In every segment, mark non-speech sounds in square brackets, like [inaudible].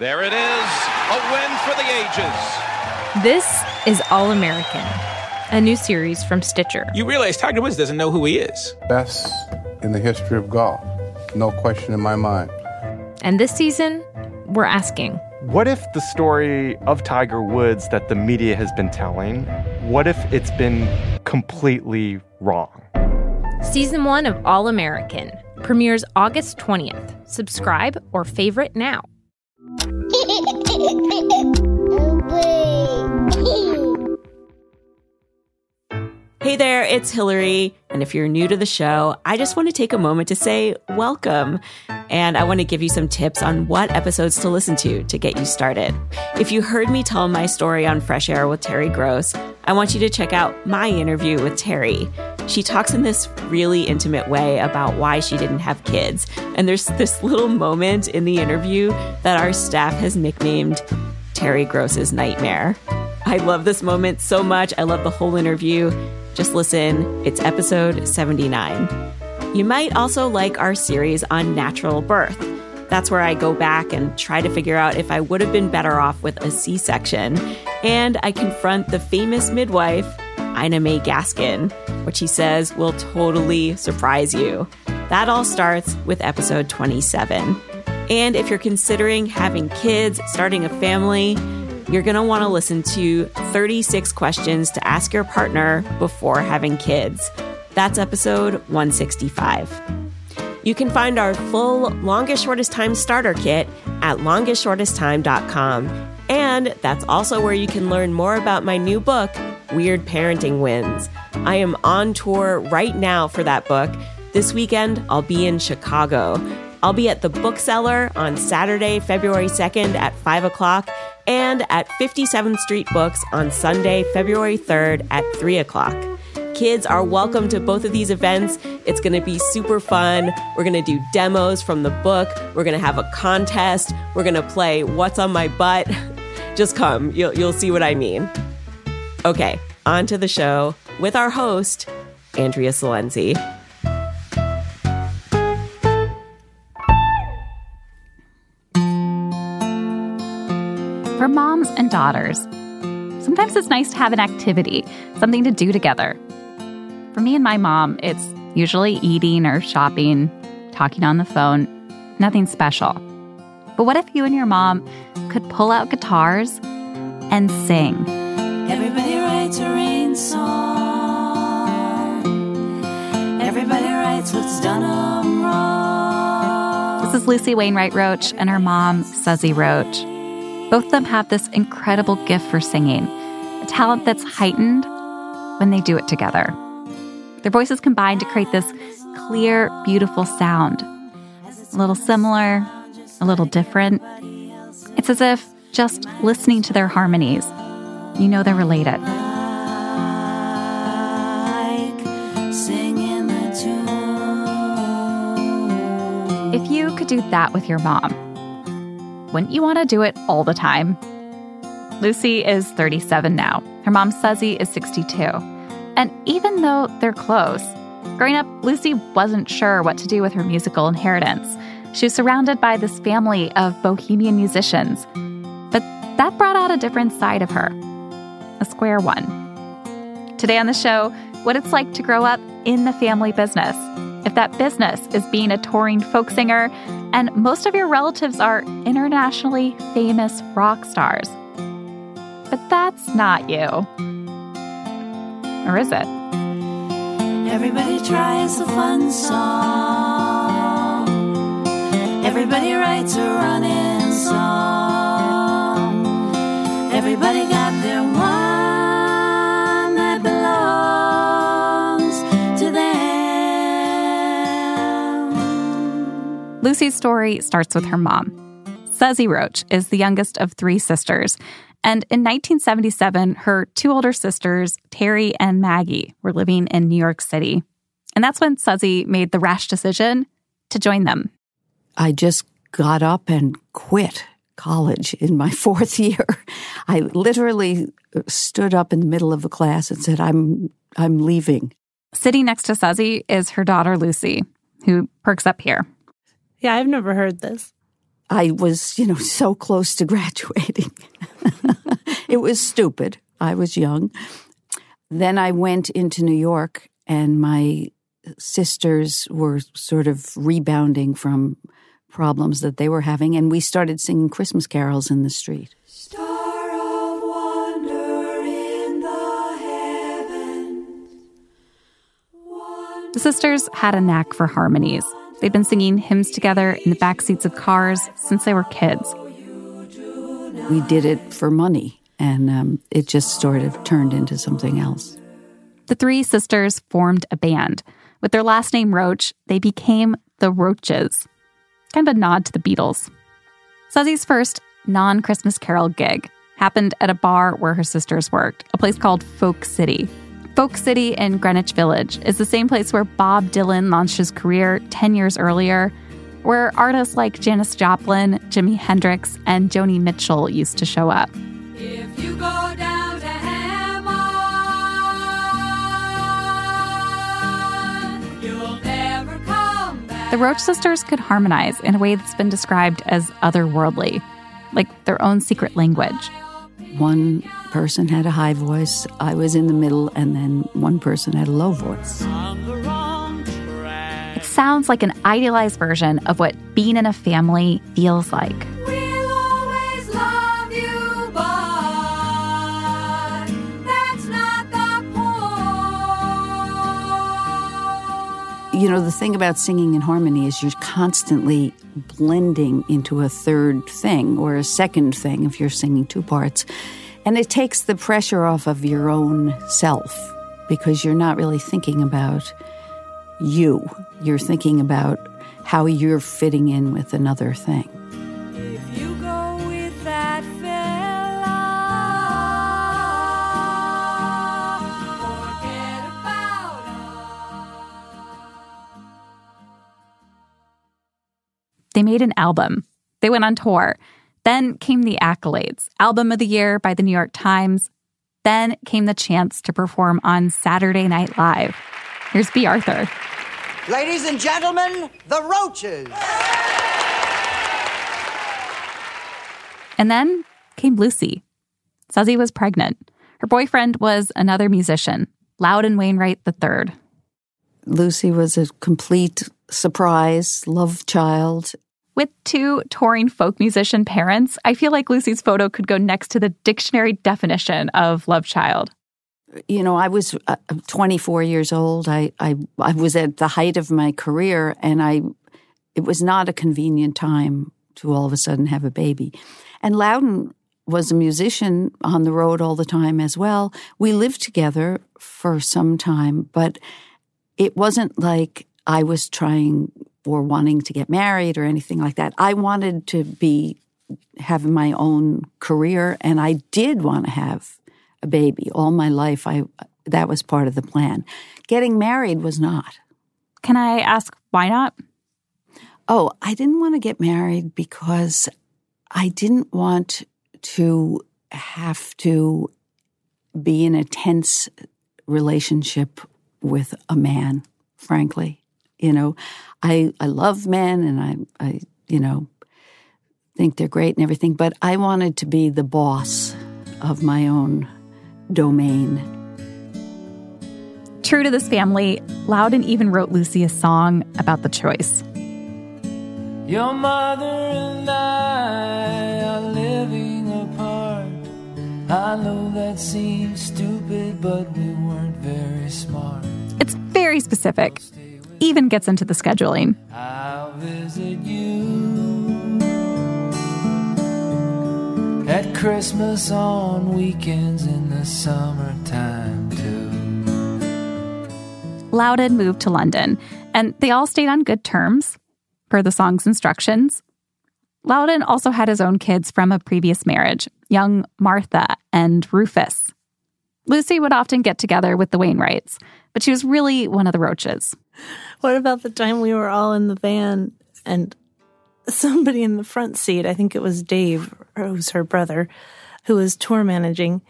There it is, a win for the ages. This is All American, a new series from Stitcher. You realize Tiger Woods doesn't know who he is. Best in the history of golf. No question in my mind. And this season, we're asking What if the story of Tiger Woods that the media has been telling, what if it's been completely wrong? Season 1 of All American premieres August 20th. Subscribe or favorite now. Hehehehe [laughs] Hey there, it's Hillary. And if you're new to the show, I just want to take a moment to say welcome. And I want to give you some tips on what episodes to listen to to get you started. If you heard me tell my story on Fresh Air with Terry Gross, I want you to check out my interview with Terry. She talks in this really intimate way about why she didn't have kids. And there's this little moment in the interview that our staff has nicknamed Terry Gross's Nightmare. I love this moment so much. I love the whole interview. Just listen, it's episode 79. You might also like our series on natural birth. That's where I go back and try to figure out if I would have been better off with a C section. And I confront the famous midwife, Ina May Gaskin, which he says will totally surprise you. That all starts with episode 27. And if you're considering having kids, starting a family, you're going to want to listen to 36 questions to ask your partner before having kids. That's episode 165. You can find our full longest shortest time starter kit at longestshortesttime.com. And that's also where you can learn more about my new book, Weird Parenting Wins. I am on tour right now for that book. This weekend, I'll be in Chicago. I'll be at the Book Cellar on Saturday, February 2nd at 5 o'clock, and at 57th Street Books on Sunday, February 3rd at 3 o'clock. Kids are welcome to both of these events. It's going to be super fun. We're going to do demos from the book. We're going to have a contest. We're going to play What's on My Butt. [laughs] Just come, you'll, you'll see what I mean. Okay, on to the show with our host, Andrea Silenzi. Moms and daughters, sometimes it's nice to have an activity, something to do together. For me and my mom, it's usually eating or shopping, talking on the phone, nothing special. But what if you and your mom could pull out guitars and sing? Everybody writes a rain song. Everybody writes what's done 'em wrong. This is Lucy Wainwright Roche and her mom, Suzzy Roche. Both of them have this incredible gift for singing, a talent that's heightened when they do it together. Their voices combine to create this clear, beautiful sound. A little similar, a little different. It's as if just listening to their harmonies, you know they're related. Like singing the tune. If you could do that with your mom, wouldn't you want to do it all the time? Lucy is 37 now. Her mom, Suzzy, is 62. And even though they're close, growing up, Lucy wasn't sure what to do with her musical inheritance. She was surrounded by this family of bohemian musicians. But that brought out a different side of her a square one. Today on the show, what it's like to grow up in the family business. If that business is being a touring folk singer, and most of your relatives are internationally famous rock stars. But that's not you. Or is it? Everybody tries a fun song. Everybody writes a running song. Everybody got Lucy's story starts with her mom. Suzzy Roche is the youngest of three sisters. And in 1977, her two older sisters, Terry and Maggie, were living in New York City. And that's when Suzzy made the rash decision to join them. I just got up and quit college in my [laughs] fourth year. I literally stood up in the middle of the class and said, I'm, I'm leaving. Sitting next to Suzzy is her daughter, Lucy, who perks up here. Yeah, I've never heard this. I was, you know, so close to [laughs] graduating. it was stupid. I was young. Then I went into New York, and my sisters were sort of rebounding from problems that they were having, and we started singing Christmas carols in the street. Star of wonder in the heavens. The sisters had a knack for harmonies. They'd been singing hymns together in the back seats of cars since they were kids. We did it for money, and um, it just sort of turned into something else. The three sisters formed a band. With their last name Roche, they became the Roches. Kind of a nod to the Beatles. Suzzy's first non Christmas Carol gig happened at a bar where her sisters worked, a place called Folk City. Folk City in Greenwich Village is the same place where Bob Dylan launched his career 10 years earlier, where artists like Janis Joplin, Jimi Hendrix, and Joni Mitchell used to show up. If you go down to Hammond, you'll never come back. The Roche sisters could harmonize in a way that's been described as otherworldly, like their own secret language. One person had a high voice, I was in the middle, and then one person had a low voice. It sounds like an idealized version of what being in a family feels like. We'll always love you, but that's not the point. You know, the thing about singing in harmony is you're constantly blending into a third thing or a second thing if you're singing two parts. And it takes the pressure off of your own self because you're not really thinking about you. You're thinking about how you're fitting in with another thing. If you go with that fella, forget about They made an album. They went on tour. Then came the accolades Album of the Year by the New York Times. Then came the chance to perform on Saturday Night Live. Here's Bea Arthur. Ladies and gentlemen, the Roches. And then came Lucy. Suzzy was pregnant. Her boyfriend was another musician, Loudon Wainwright III. Lucy was a complete surprise, love child. With two touring folk musician parents, I feel like Lucy's photo could go next to the dictionary definition of love child. You know, I was uh, 24 years old. I, I I was at the height of my career, and I it was not a convenient time to all of a sudden have a baby. And Loudon was a musician on the road all the time as well. We lived together for some time, but it wasn't like I was trying or wanting to get married or anything like that. I wanted to be having my own career, and I did want to have a baby all my life. I that was part of the plan. Getting married was not. Can I ask why not? Oh, I didn't want to get married because I didn't want to have to be in a tense relationship with a man, frankly. You know, I I love men and I I you know think they're great and everything, but I wanted to be the boss of my own domain. True to this family, Loudon even wrote Lucy a song about the choice. Your mother and I are living apart. I know that seems stupid, but we weren't very smart. It's very specific, even gets into the scheduling. I'll visit you at Christmas on weekends in the summertime, too. Loudon moved to London, and they all stayed on good terms, per the song's instructions. Loudon also had his own kids from a previous marriage, young Martha and Rufus. Lucy would often get together with the Wainwrights, but she was really one of the Roches. [laughs] What about the time we were all in the van and somebody in the front seat, I think it was Dave, who's her brother, who was tour managing,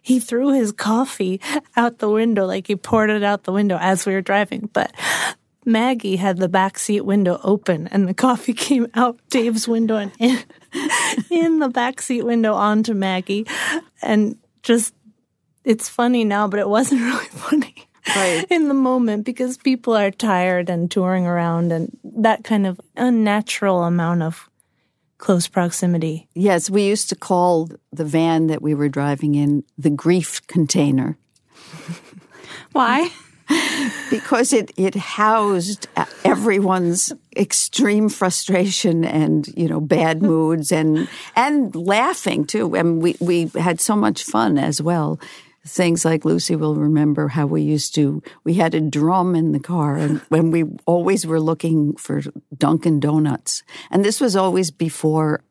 he threw his coffee out the window, like he poured it out the window as we were driving. But Maggie had the back seat window open and the coffee [laughs] came out Dave's window and in, [laughs] in the back seat window onto Maggie. And just, it's funny now, but it wasn't really funny Right. in the moment because people are tired and touring around and that kind of unnatural amount of close proximity. Yes, we used to call the van that we were driving in the grief container [laughs] Why? because it, it housed everyone's extreme frustration and you know bad [laughs] moods and and laughing too and we we had so much fun as well things like lucy will remember how we used to we had a drum in the car and [laughs] when we always were looking for dunkin donuts and this was always before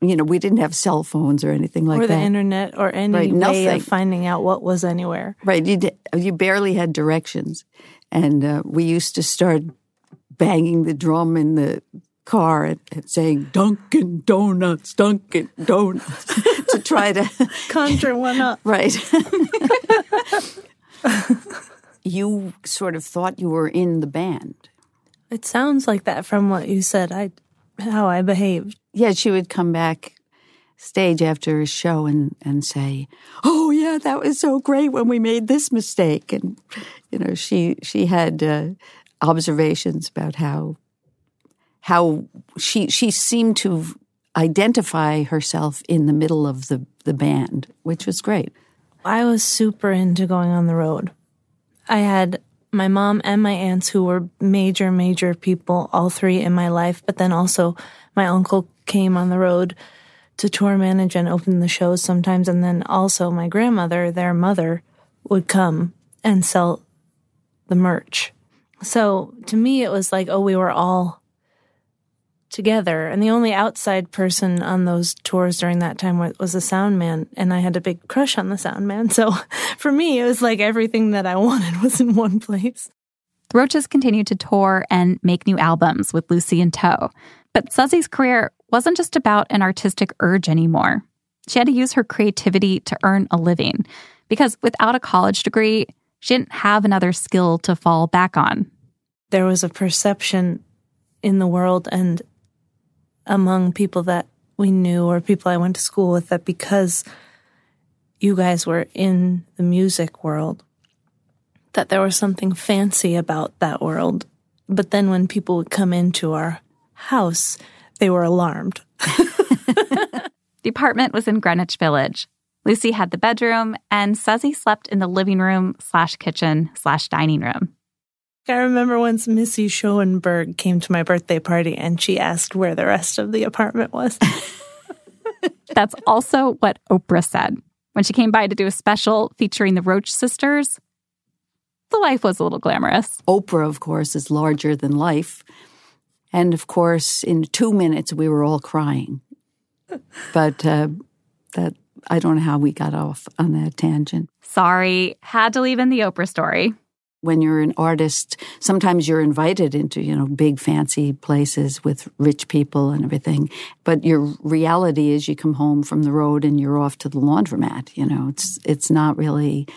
you know we didn't have cell phones or anything like that. or the that internet or any Right, way nothing. of finding out what was anywhere. Right. You, you barely had directions. And uh, we used to start banging the drum in the car and, and saying, Dunkin' Donuts, Dunkin' Donuts, [laughs] try to. [laughs] Conjure one up. right. [laughs] you sort of thought you were in the band. It sounds like that from what you said. I how I behaved. Yeah, she would come back stage after a show and, and say, "Oh yeah, that was so great when we made this mistake." And you know, she she had uh, observations about how how she she seemed to identify herself in the middle of the the band, which was great. I was super into going on the road. I had my mom and my aunts who were major, major people, all three in my life, but then also my uncle came on the road to tour manage and open the shows sometimes. And then also my grandmother, their mother, would come and sell the merch. So to me, it was like, oh, we were all together. And the only outside person on those tours during that time wa- was the sound man. And I had a big crush on the sound man. So [laughs] for me, it was like everything that I [laughs] wanted was in one place. The Roches continued to tour and make new albums with Lucy in tow. But Suzzy's career wasn't just about an artistic urge anymore. She had to use her creativity to earn a living because without a college degree, she didn't have another skill to fall back on. There was a perception in the world and among people that we knew or people I went to school with that because you guys were in the music world, that there was something fancy about that world. But then when people would come into our house, they were alarmed. [laughs] The apartment was in Greenwich Village. Lucy had the bedroom, and Suzzy slept in the living room slash kitchen slash dining room. I remember once Missy Schoenberg came to my birthday party and she asked where the rest of the apartment was. [laughs] That's also what Oprah said when she came by to do a special featuring the Roche sisters. The life was a little glamorous. Oprah, of course, is larger than life. And of course, in two minutes, we were all crying. [laughs] But uh, that I don't know how we got off on that tangent. Sorry, had to leave in the Oprah story. When you're an artist, sometimes you're invited into, you know, big fancy places with rich people and everything. But your reality is you come home from the road and you're off to the laundromat. You know, it's it's not really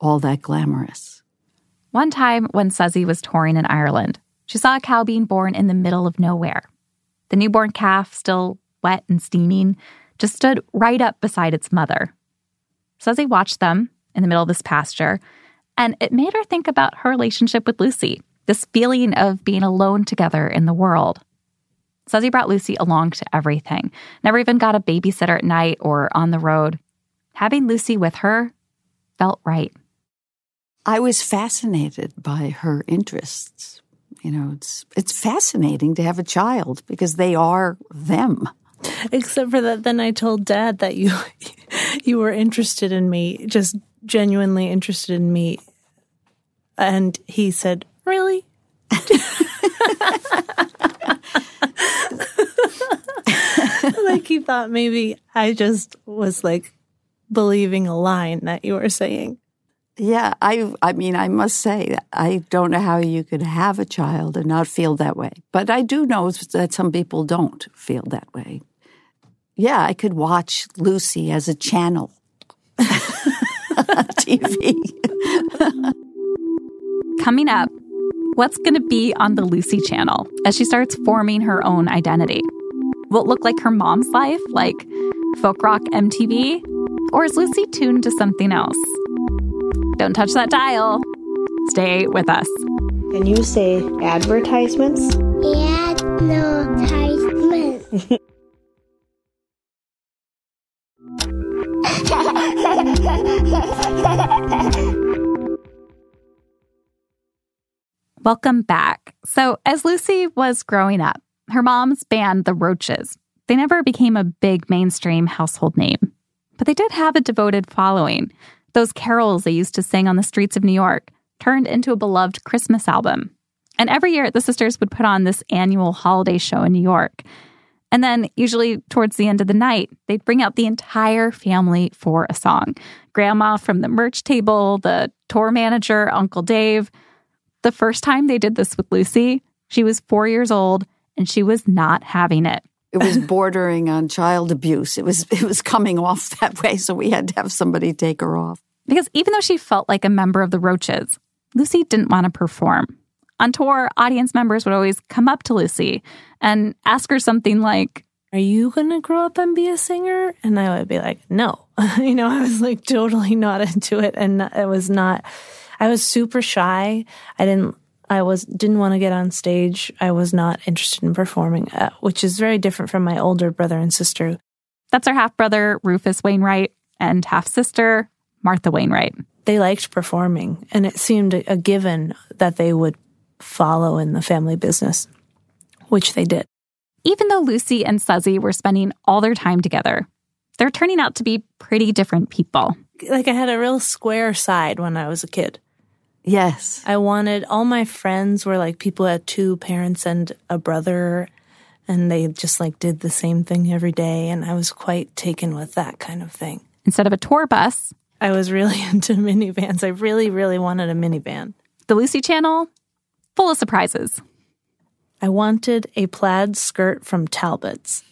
all that glamorous. One time when Suzzy was touring in Ireland, she saw a cow being born in the middle of nowhere. The newborn calf, still wet and steaming, just stood right up beside its mother. Suzzy watched them in the middle of this pasture, and it made her think about her relationship with Lucy, this feeling of being alone together in the world. Suzzy brought Lucy along to everything, never even got a babysitter at night or on the road. Having Lucy with her felt right. I was fascinated by her interests. You know, it's it's fascinating to have a child because they are them. Except for that, then I told Dad that you [laughs] you were interested in me, just genuinely interested in me, and he said, "Really?" like he thought maybe I just was like believing a line that you were saying. Yeah, I I mean, I must say, I don't know how you could have a child and not feel that way. But I do know that some people don't feel that way. Yeah, I could watch Lucy as a channel [laughs] on TV. [laughs] Coming up, what's going to be on the Lucy channel as she starts forming her own identity. Will it look like her mom's life, like folk rock MTV? Or is Lucy tuned to something else? Don't touch that dial. Stay with us. Can you say advertisements? Advertisements. [laughs] Welcome back. So, as Lucy was growing up, her mom's band, The Roches, they never became a big mainstream household name, but they did have a devoted following. Those carols they used to sing on the streets of New York turned into a beloved Christmas album. And every year, the sisters would put on this annual holiday show in New York. And then, usually towards the end of the night, they'd bring out the entire family for a song. Grandma from the merch table, the tour manager, Uncle Dave. The first time they did this with Lucy, she was four years old and she was not having it. It was bordering on child abuse. It was it was coming off [laughs] that way, so we had to have somebody take her off. Because even though she felt like a member of the Roches, Lucy didn't want to perform. On tour, audience members would always come up to Lucy and ask her something like, Are you going to grow up and be a singer? And I would be like, No. [laughs] you know, I was like totally not into it. And it was not, I was super shy. I didn't, I was, didn't want to get on stage. I was not interested in performing, uh, which is very different from my older brother and sister. That's our half brother, Rufus Wainwright, and half sister, Martha Wainwright. They liked performing, and it seemed a given that they would follow in the family business, which they did. Even though Lucy and Suzzy were spending all their time together, they're turning out to be pretty different people. Like I had a real square side when I was a kid. Yes. I wanted all my friends were like people who had two parents and a brother and they just like did the same thing every day and I was quite taken with that kind of thing. Instead of a tour bus, I was really [laughs] into minivans. I really really wanted a minivan. The Lucy Channel full of surprises. I wanted a plaid skirt from Talbot's.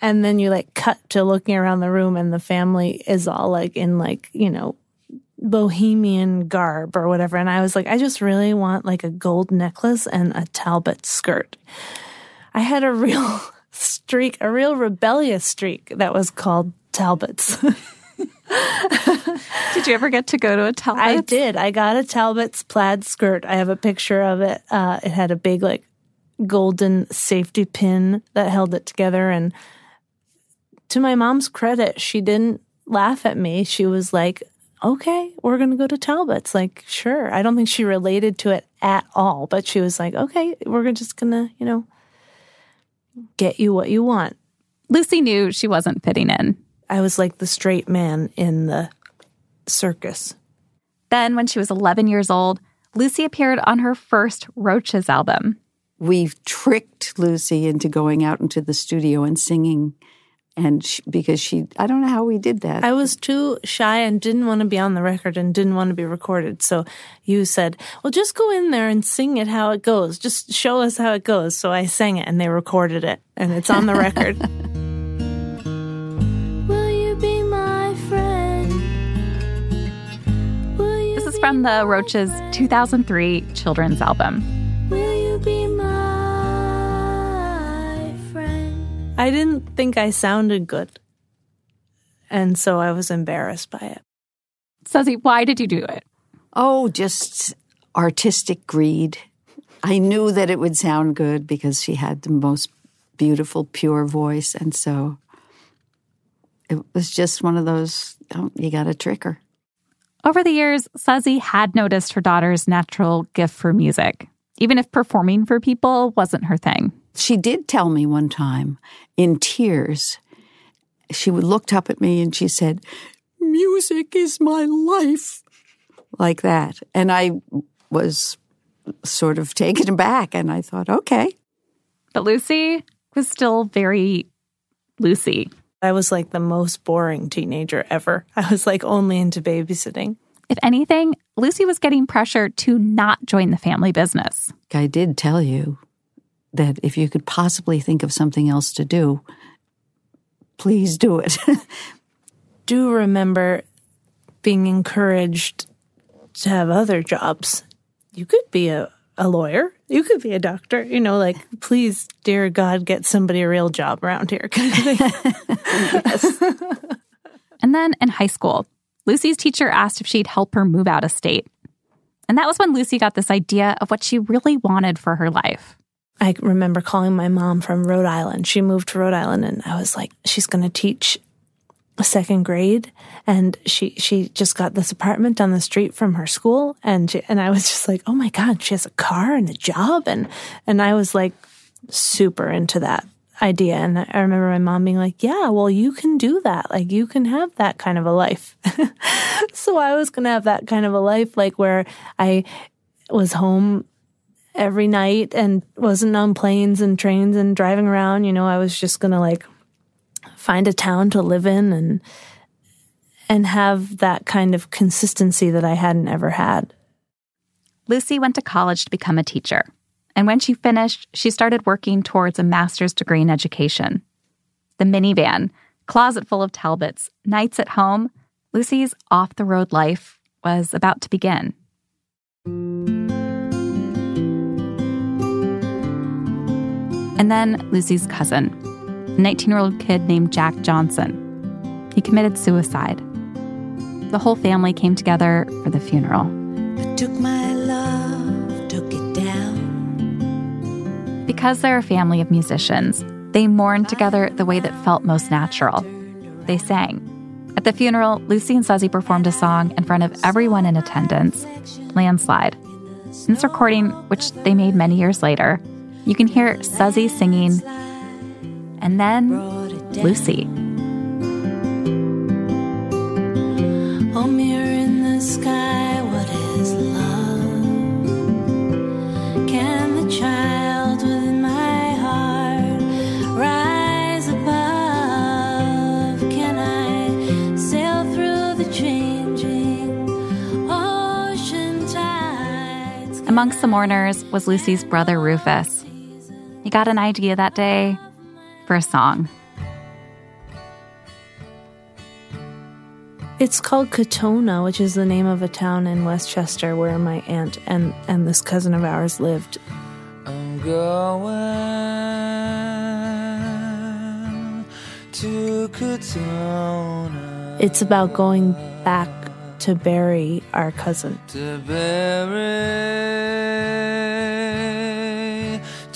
And then you like cut to looking around the room and the family is all like in like, you know, bohemian garb or whatever. And I was like, I just really want like a gold necklace and a Talbot skirt. I had a [laughs] real streak, a real rebellious streak that was called Talbot's. [laughs] did you ever get to go to a Talbot's? I did. I got a Talbot's plaid skirt. I have a picture of it. Uh, it had a big like golden safety pin that held it together. And to my mom's credit, she didn't laugh at me. She was like, okay, we're going to go to Talbot's. Like, sure. I don't think she related to it at all, but she was like, okay, we're just going to, you know, get you what you want. Lucy knew she wasn't fitting in. I was like the straight man in the circus. Then, when she was 11 years old, Lucy appeared on her first Roches album. We've tricked Lucy into going out into the studio and singing and she, because she i don't know how we did that. I was too shy and didn't want to be on the record and didn't want to be recorded. So you said well just go in there and sing it how it goes. Just show us how it goes. So i sang it and they recorded it and it's on the record. [laughs] Will you be my friend? Will you This is from the Roches 2003 children's album. I didn't think i sounded good. And so i was embarrassed by it. Suzzy, why did you do it? oh just artistic greed. I knew that it would sound good because she had the most beautiful pure voice. And so it was just one of those oh, you got to trick her. Over the years, Suzzy had noticed her daughter's natural gift for music, even if performing for people wasn't her thing. She did tell me one time in tears, she looked up at me and she said, Music is my life. Like that. And I was sort of taken aback and I thought, okay. But Lucy was still very Lucy. I was like the most boring teenager ever. I was like only into babysitting. If anything, Lucy was getting pressure to not join the family business. I did tell you that if you could possibly think of something else to do, please do it. [laughs] Do remember being encouraged to have other jobs. you could be a, a lawyer. You could be a doctor. You know, like, please, dear God, get somebody a real job around here. [laughs] And then in high school, Lucy's teacher asked if she'd help her move out of state. And that was when Lucy got this idea of what she really wanted for her life. I remember calling my mom from Rhode Island. She moved to Rhode Island and I was like, she's going to teach second grade and she she just got this apartment down the street from her school and she, and I was just like, "Oh my god, she has a car and a job." And and I was like super into that idea and I remember my mom being like, "Yeah, well, you can do that. Like you can have that kind of a life." [laughs] so I was going to have that kind of a life like where I was home every night and wasn't on planes and trains and driving around, you know, I was just going to like find a town to live in and and have that kind of consistency that I hadn't ever had. Lucy went to college to become a teacher. And when she finished, she started working towards a master's degree in education. The minivan, closet full of Talbots, nights at home, Lucy's off the road life was about to begin. And then Lucy's cousin, a 19 year old kid named Jack Johnson. He committed suicide. The whole family came together for the funeral. I took my love, took it down. Because they're a family of musicians, they mourned together the way that felt most natural. They sang. At the funeral, Lucy and Suzzy performed a song in front of everyone in attendance Landslide. In this recording, which they made many years later, you can hear Suzzy singing, and then Lucy. Oh, mirror in the sky, what is love? Can the child within my heart rise above? Can I sail through the changing ocean tides? Amongst the mourners was Lucy's brother Rufus. He got an idea that day for a song. It's called Katonah, which is the name of a town in Westchester where my aunt and, and this cousin of ours lived. I'm going to Katonah It's about going back to bury our cousin. to bury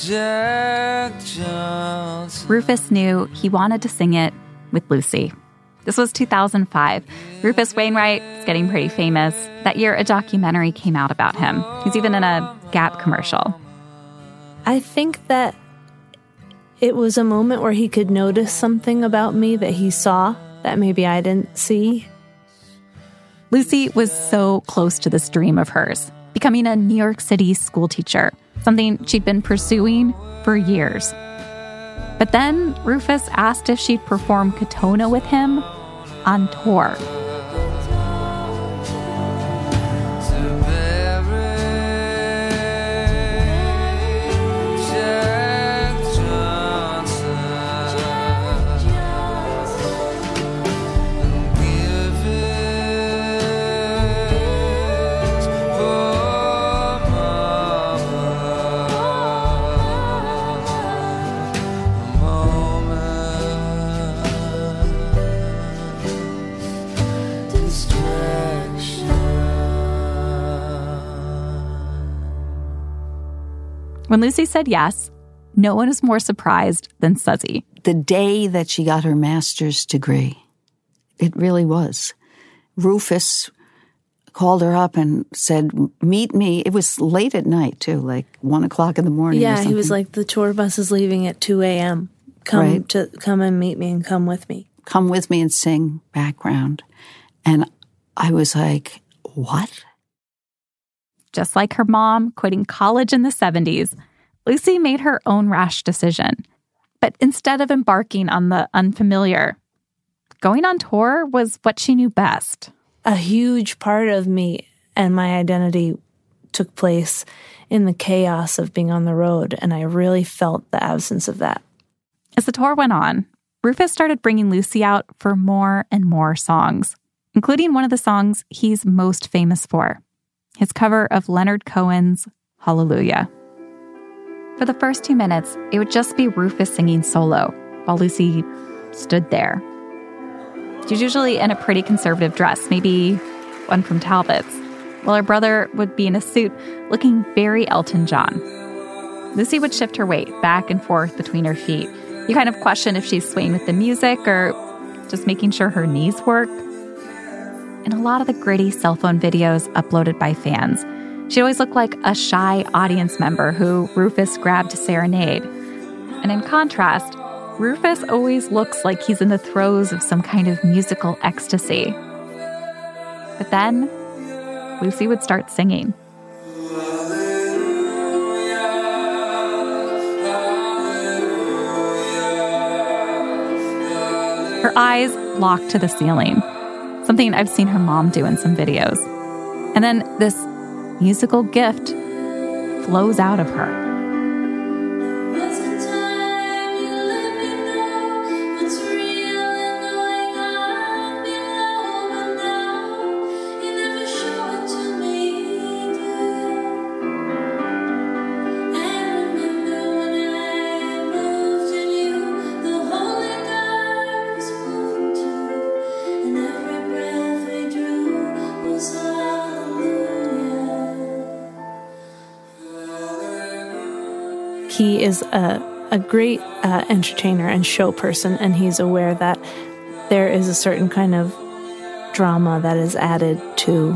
Jack Johnson. Rufus knew he wanted to sing it with Lucy. This was 2005. Rufus Wainwright is getting pretty famous. That year, a documentary came out about him. He's even in a Gap commercial. I think that it was a moment where he could notice something about me that he saw that maybe I didn't see. Lucy was so close to this dream of hers, becoming a New York City school teacher, something she'd been pursuing for years. But then Rufus asked if she'd perform Katonah with him on tour. When Lucy said yes, no one was more surprised than Suzzy. The day that she got her master's degree, it really was. Rufus called her up and said, Meet me. It was late at night, too, like one o'clock in the morning. or Yeah, he was like, the tour bus is leaving at 2 a.m. Come Right. to come and meet me and come with me. Come with me and sing background. And I was like, What? Just like her mom quitting college in the 70s, Lucy made her own rash decision. But instead of embarking on the unfamiliar, going on tour was what she knew best. A huge part of me and my identity took place in the chaos of being on the road, and I really felt the absence of that. As the tour went on, Rufus started bringing Lucy out for more and more songs, including one of the songs he's most famous for his cover of Leonard Cohen's Hallelujah. For the first two minutes, it would just be Rufus singing solo while Lucy stood there. She's usually in a pretty conservative dress, maybe one from Talbot's, while her brother would be in a suit looking very Elton John. Lucy would shift her weight back and forth between her feet. You kind of question if she's swaying with the music or just making sure her knees work. In a lot of the gritty cell phone videos uploaded by fans, she always looked like a shy audience member who Rufus grabbed to serenade. And in contrast, Rufus always looks like he's in the throes of some kind of musical ecstasy. But then, Lucy would start singing. Her eyes locked to the ceiling, something I've seen her mom do in some videos. And then this musical gift flows out of her. He is a, a great uh, entertainer and show person, and he's aware that there is a certain kind of drama that is added to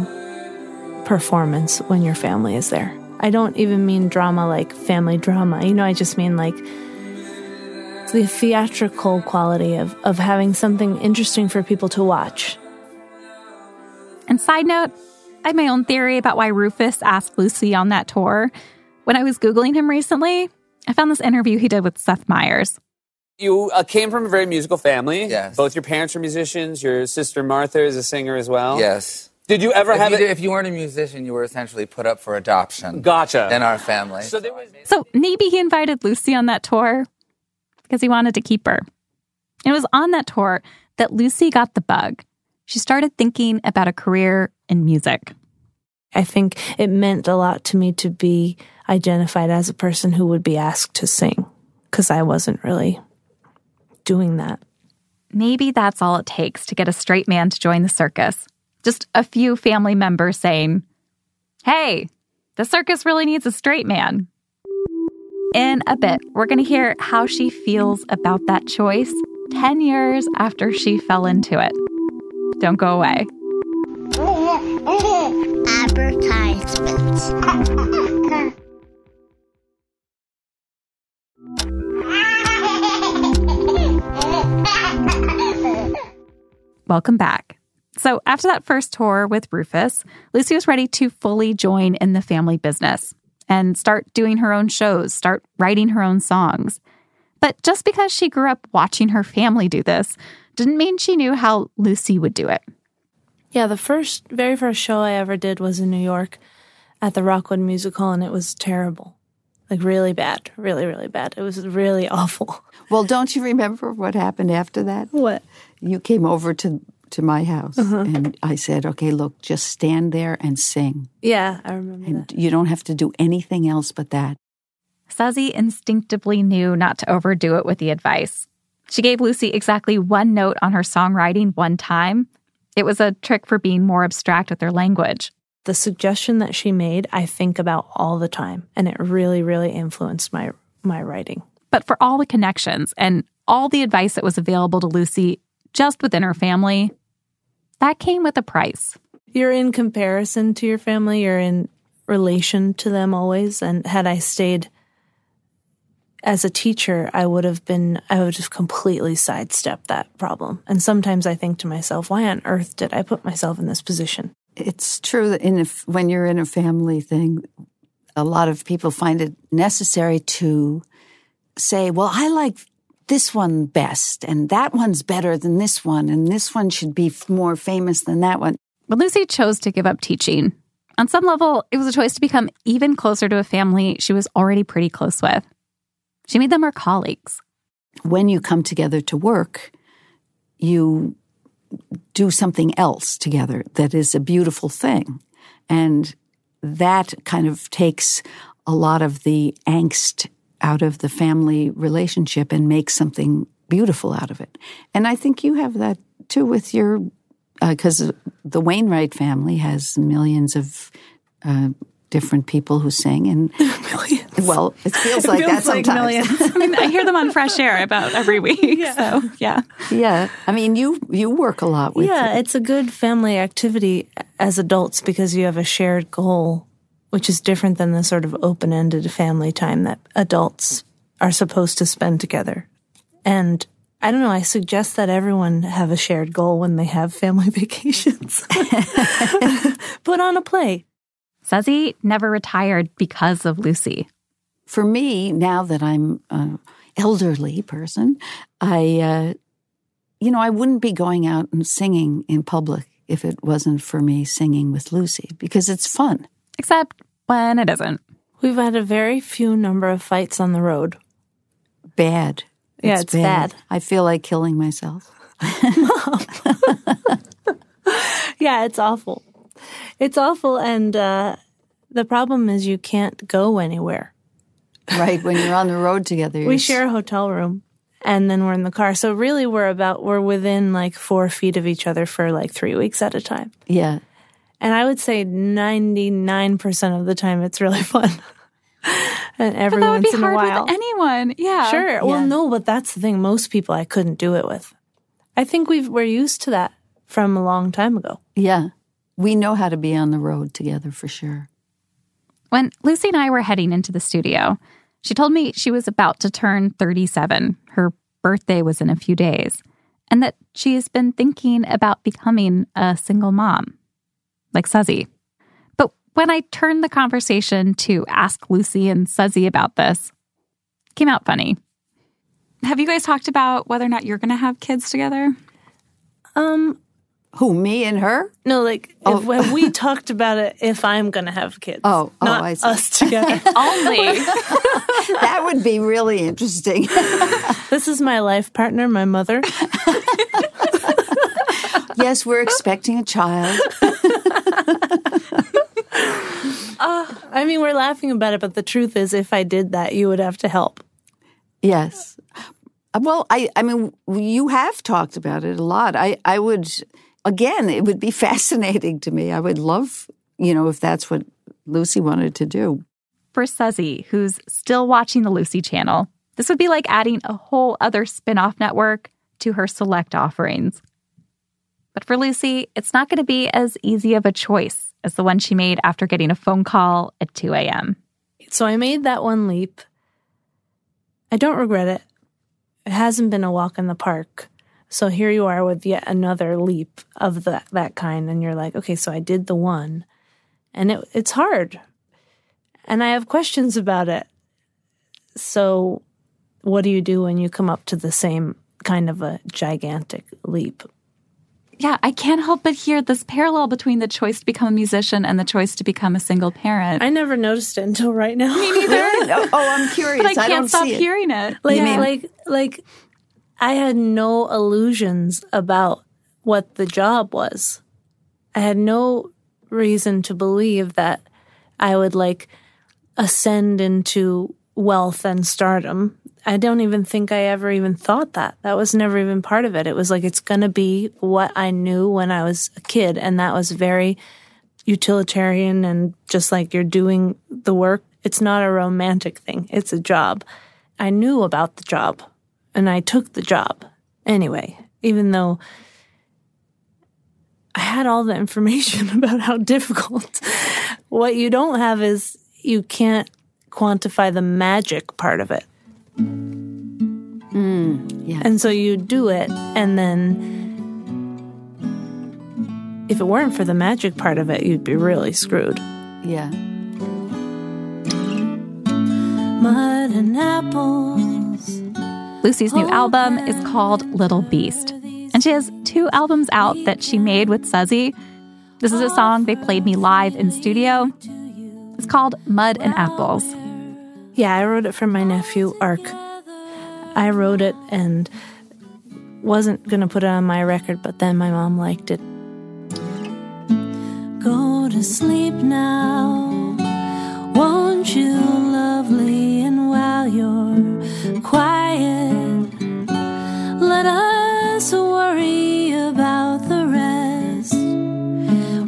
performance when your family is there. I don't even mean drama like family drama. You know, I just mean like the theatrical quality of, of having something interesting for people to watch. And side note, I have my own theory about why Rufus asked Lucy on that tour. When I was Googling him recently, I found this interview he did with Seth Meyers. You uh, came from a very musical family. Yes. Both your parents are musicians. Your sister Martha is a singer as well. Yes. Did you ever if have you, it? did- If you weren't a musician, you were essentially put up for adoption. Gotcha. In our family. So there was. So maybe he invited Lucy on that tour because he wanted to keep her. It was on that tour that Lucy got the bug. She started thinking about a career in music. I think it meant a lot to me to be identified as a person who would be asked to sing because I wasn't really doing that. Maybe that's all it takes to get a straight man to join the circus. Just a few family members saying, Hey, the circus really needs a straight man. In a bit, we're going to hear how she feels about that choice 10 years after she fell into it. Don't go away. [laughs] Advertisements. [laughs] Welcome back. So, after that first tour with Rufus, Lucy was ready to fully join in the family business and start doing her own shows, start writing her own songs. But just because she grew up watching her family do this didn't mean she knew how Lucy would do it. Yeah, the first, very first show I ever did was in New York at the Rockwood Music Hall, and it was terrible. Like, really bad. Really, really bad. It was really [laughs] awful. Well, don't you remember what happened after that? What? You came over to to my house, Uh-huh. and I said, "Okay, look, just stand there and sing, Yeah, I remember and that. you don't have to do anything else but that." Suzzy instinctively knew not to overdo it with the advice. She gave Lucy exactly one note on her songwriting one time. It was a trick for being more abstract with her language. The suggestion that she made, I think about all the time, and it really, really influenced my my writing. But for all the connections and all the advice that was available to Lucy just within her family, that came with a price. You're in comparison to your family, you're in relation to them always. And had I stayed as a teacher, I would have been, I would have completely sidestepped that problem. And sometimes I think to myself, why on earth did I put myself in this position? It's true that in a, when you're in a family thing, a lot of people find it necessary to say, "Well, I like this one best, and that one's better than this one, and this one should be more famous than that one." But Lucy chose to give up teaching. On some level, it was a choice to become even closer to a family she was already pretty close with. She made them her colleagues. When you come together to work, you do something else together that is a beautiful thing. And that kind of takes a lot of the angst out of the family relationship and make something beautiful out of it. And I think you have that too with your, because uh, the Wainwright family has millions of uh, different people who sing and [laughs] millions. Well, it [laughs] feels It like feels that like sometimes. millions. [laughs] I mean, I hear them on Fresh Air about every week. So, yeah. yeah, I mean, you you work a lot with yeah, it's a good family activity as adults because you have a shared goal, which is different than the sort of open ended family time that adults are supposed to spend together. And I don't know, I suggest that everyone have a shared goal when they have family [laughs] vacations. [laughs] Put on a play. Suzzy never retired because of Lucy. For me, now that I'm an elderly person, I, uh, you know, I wouldn't be going out and singing in public if it wasn't for me singing with Lucy because it's fun. Except when it isn't. We've had a very few number of fights on the road. Bad. Yeah, it's bad. I feel like killing myself. [laughs] yeah, it's awful. It's awful. And uh, the problem is you can't go anywhere. Right. When you're on the road together, We share a hotel room and then we're in the car. So really we're about, we're within like four feet of each other for like three weeks at a time. Yeah. And I would say 99% of the time it's really [laughs] fun. and every But that would be in a hard while. with anyone. Yeah. Sure. Well, no, but that's the thing. Most people I couldn't do it with. I think we've, we're used to that from a long time ago. Yeah. We know how to be on the road together for sure. When Lucy and I were heading into the studio, she told me she was about to turn 37. Her birthday was in a few days, and that she has been thinking about becoming a single mom, like Suzzy. But when I turned the conversation to ask Lucy and Suzzy about this, it came out funny. Have you guys talked about whether or not you're going to have kids together? Um, Who, me and her? No, like if, when we [laughs] talked about it, if I'm going to have kids. Oh, oh, not I see. us together. [laughs] Only. [laughs] that would be really interesting. this is my life partner, my mother. yes, we're expecting a child. Uh, I mean, we're laughing about it, but the truth is, if I did that, you would have to help. Yes. Well, I, I mean, you have talked about it a lot. I, I would, again, it would be [laughs] fascinating to me. I would love, you know, if that's what Lucy wanted to do. For Suzzy, who's still watching the Lucy channel, this would be like adding a whole other spin off network to her select offerings. But for Lucy, it's not going to be as easy of a choice as the one she made after getting a phone call at 2 a.m. So I made that one leap. I don't regret it. It hasn't been a walk in the park. So here you are with yet another leap of that, that kind. And you're like, okay, so I did the one. And it, it's hard. And I have questions about it. So what do you do when you come up to the same kind of a gigantic leap? Yeah, I can't help but hear this parallel between the choice to become a musician and the choice to become a single parent. I never noticed it until right now. Me neither. [laughs] Oh, oh, I'm curious. But I I can't don't stop see it. hearing it. Like, Yeah. like, like, I had no illusions about what the job was. I had no reason to believe that I would like ascend into wealth and stardom. I don't even think I ever even thought that. That was never even part of it. It was like it's going to be what I knew when I was a kid, and that was very utilitarian and just like you're doing the work. It's not a romantic thing. It's a job. I knew about the job and I took the job anyway, even though I had all the information [laughs] about how difficult. what you don't have is you can't quantify the magic part of it. Mm, yeah. And so you do it, and then if it weren't for the magic part of it, you'd be really screwed. Yeah. Mud and apples. Lucy's new album is called Little Beast. And she has two albums out that she made with Suzzy. This is a song they played me live in studio. It's called Mud and Apples. Yeah, I wrote it for my nephew, Ark. I wrote it and wasn't going to put it on my record, but then my mom liked it. Go to sleep now. won't you lovely? And while you're quiet, let us worry about the rest.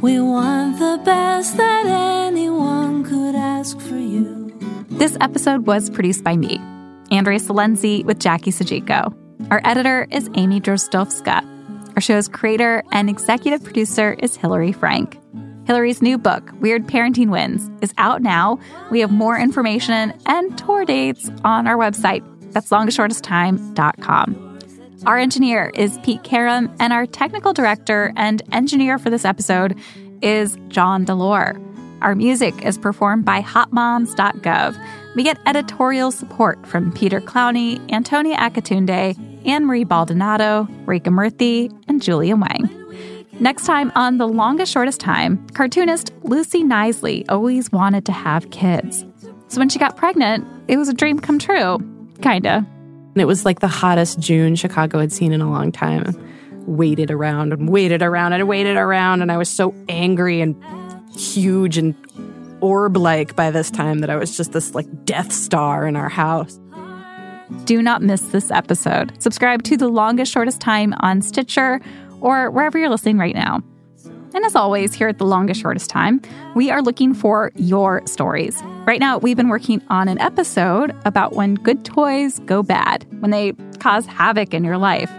We want the best that anyone could ask for you. This episode was produced by me, Andrea Silenzi, with Jackie Sojico. Our editor is Amy Drozdowska. Our show's creator and executive producer is Hillary Frank. Hillary's new book, Weird Parenting Wins, is out now. We have more information and tour dates on our website. That's longestshortesttime.com. Our engineer is Pete Karam, and our technical director and engineer for this episode is John Delore. Our music is performed by hotmoms.gov. We get editorial support from Peter Clowney, Antonia Akatunde, Anne Marie Baldonado, Rika Murthy, and Julia Wang. Next time on The Longest Shortest Time, cartoonist Lucy Knisley always wanted to have kids. So when she got pregnant, it was a dream come true. Kinda. It was like the hottest June Chicago had seen in a long time. Waited around and waited around and waited around, and I was so angry and huge and orb like by this time that I was just this like Death Star in our house. Do not miss this episode. Subscribe to The Longest Shortest Time on Stitcher or wherever you're listening right now. And as always, here at The Longest Shortest Time, we are looking for your stories. Right now, we've been working on an episode about when good toys go bad, when they cause havoc in your life.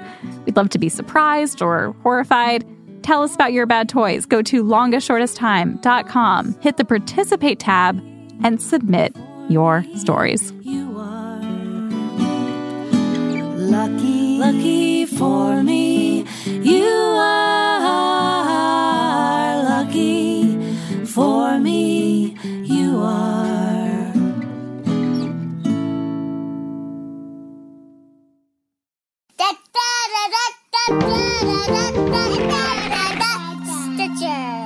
We'd love to be surprised or horrified. Tell us about your bad toys. Go to longestshortesttime.com, hit the participate tab, and submit your stories. Lucky, lucky for me, you are lucky for me, you are. Da da da da da da da da da da Teacher.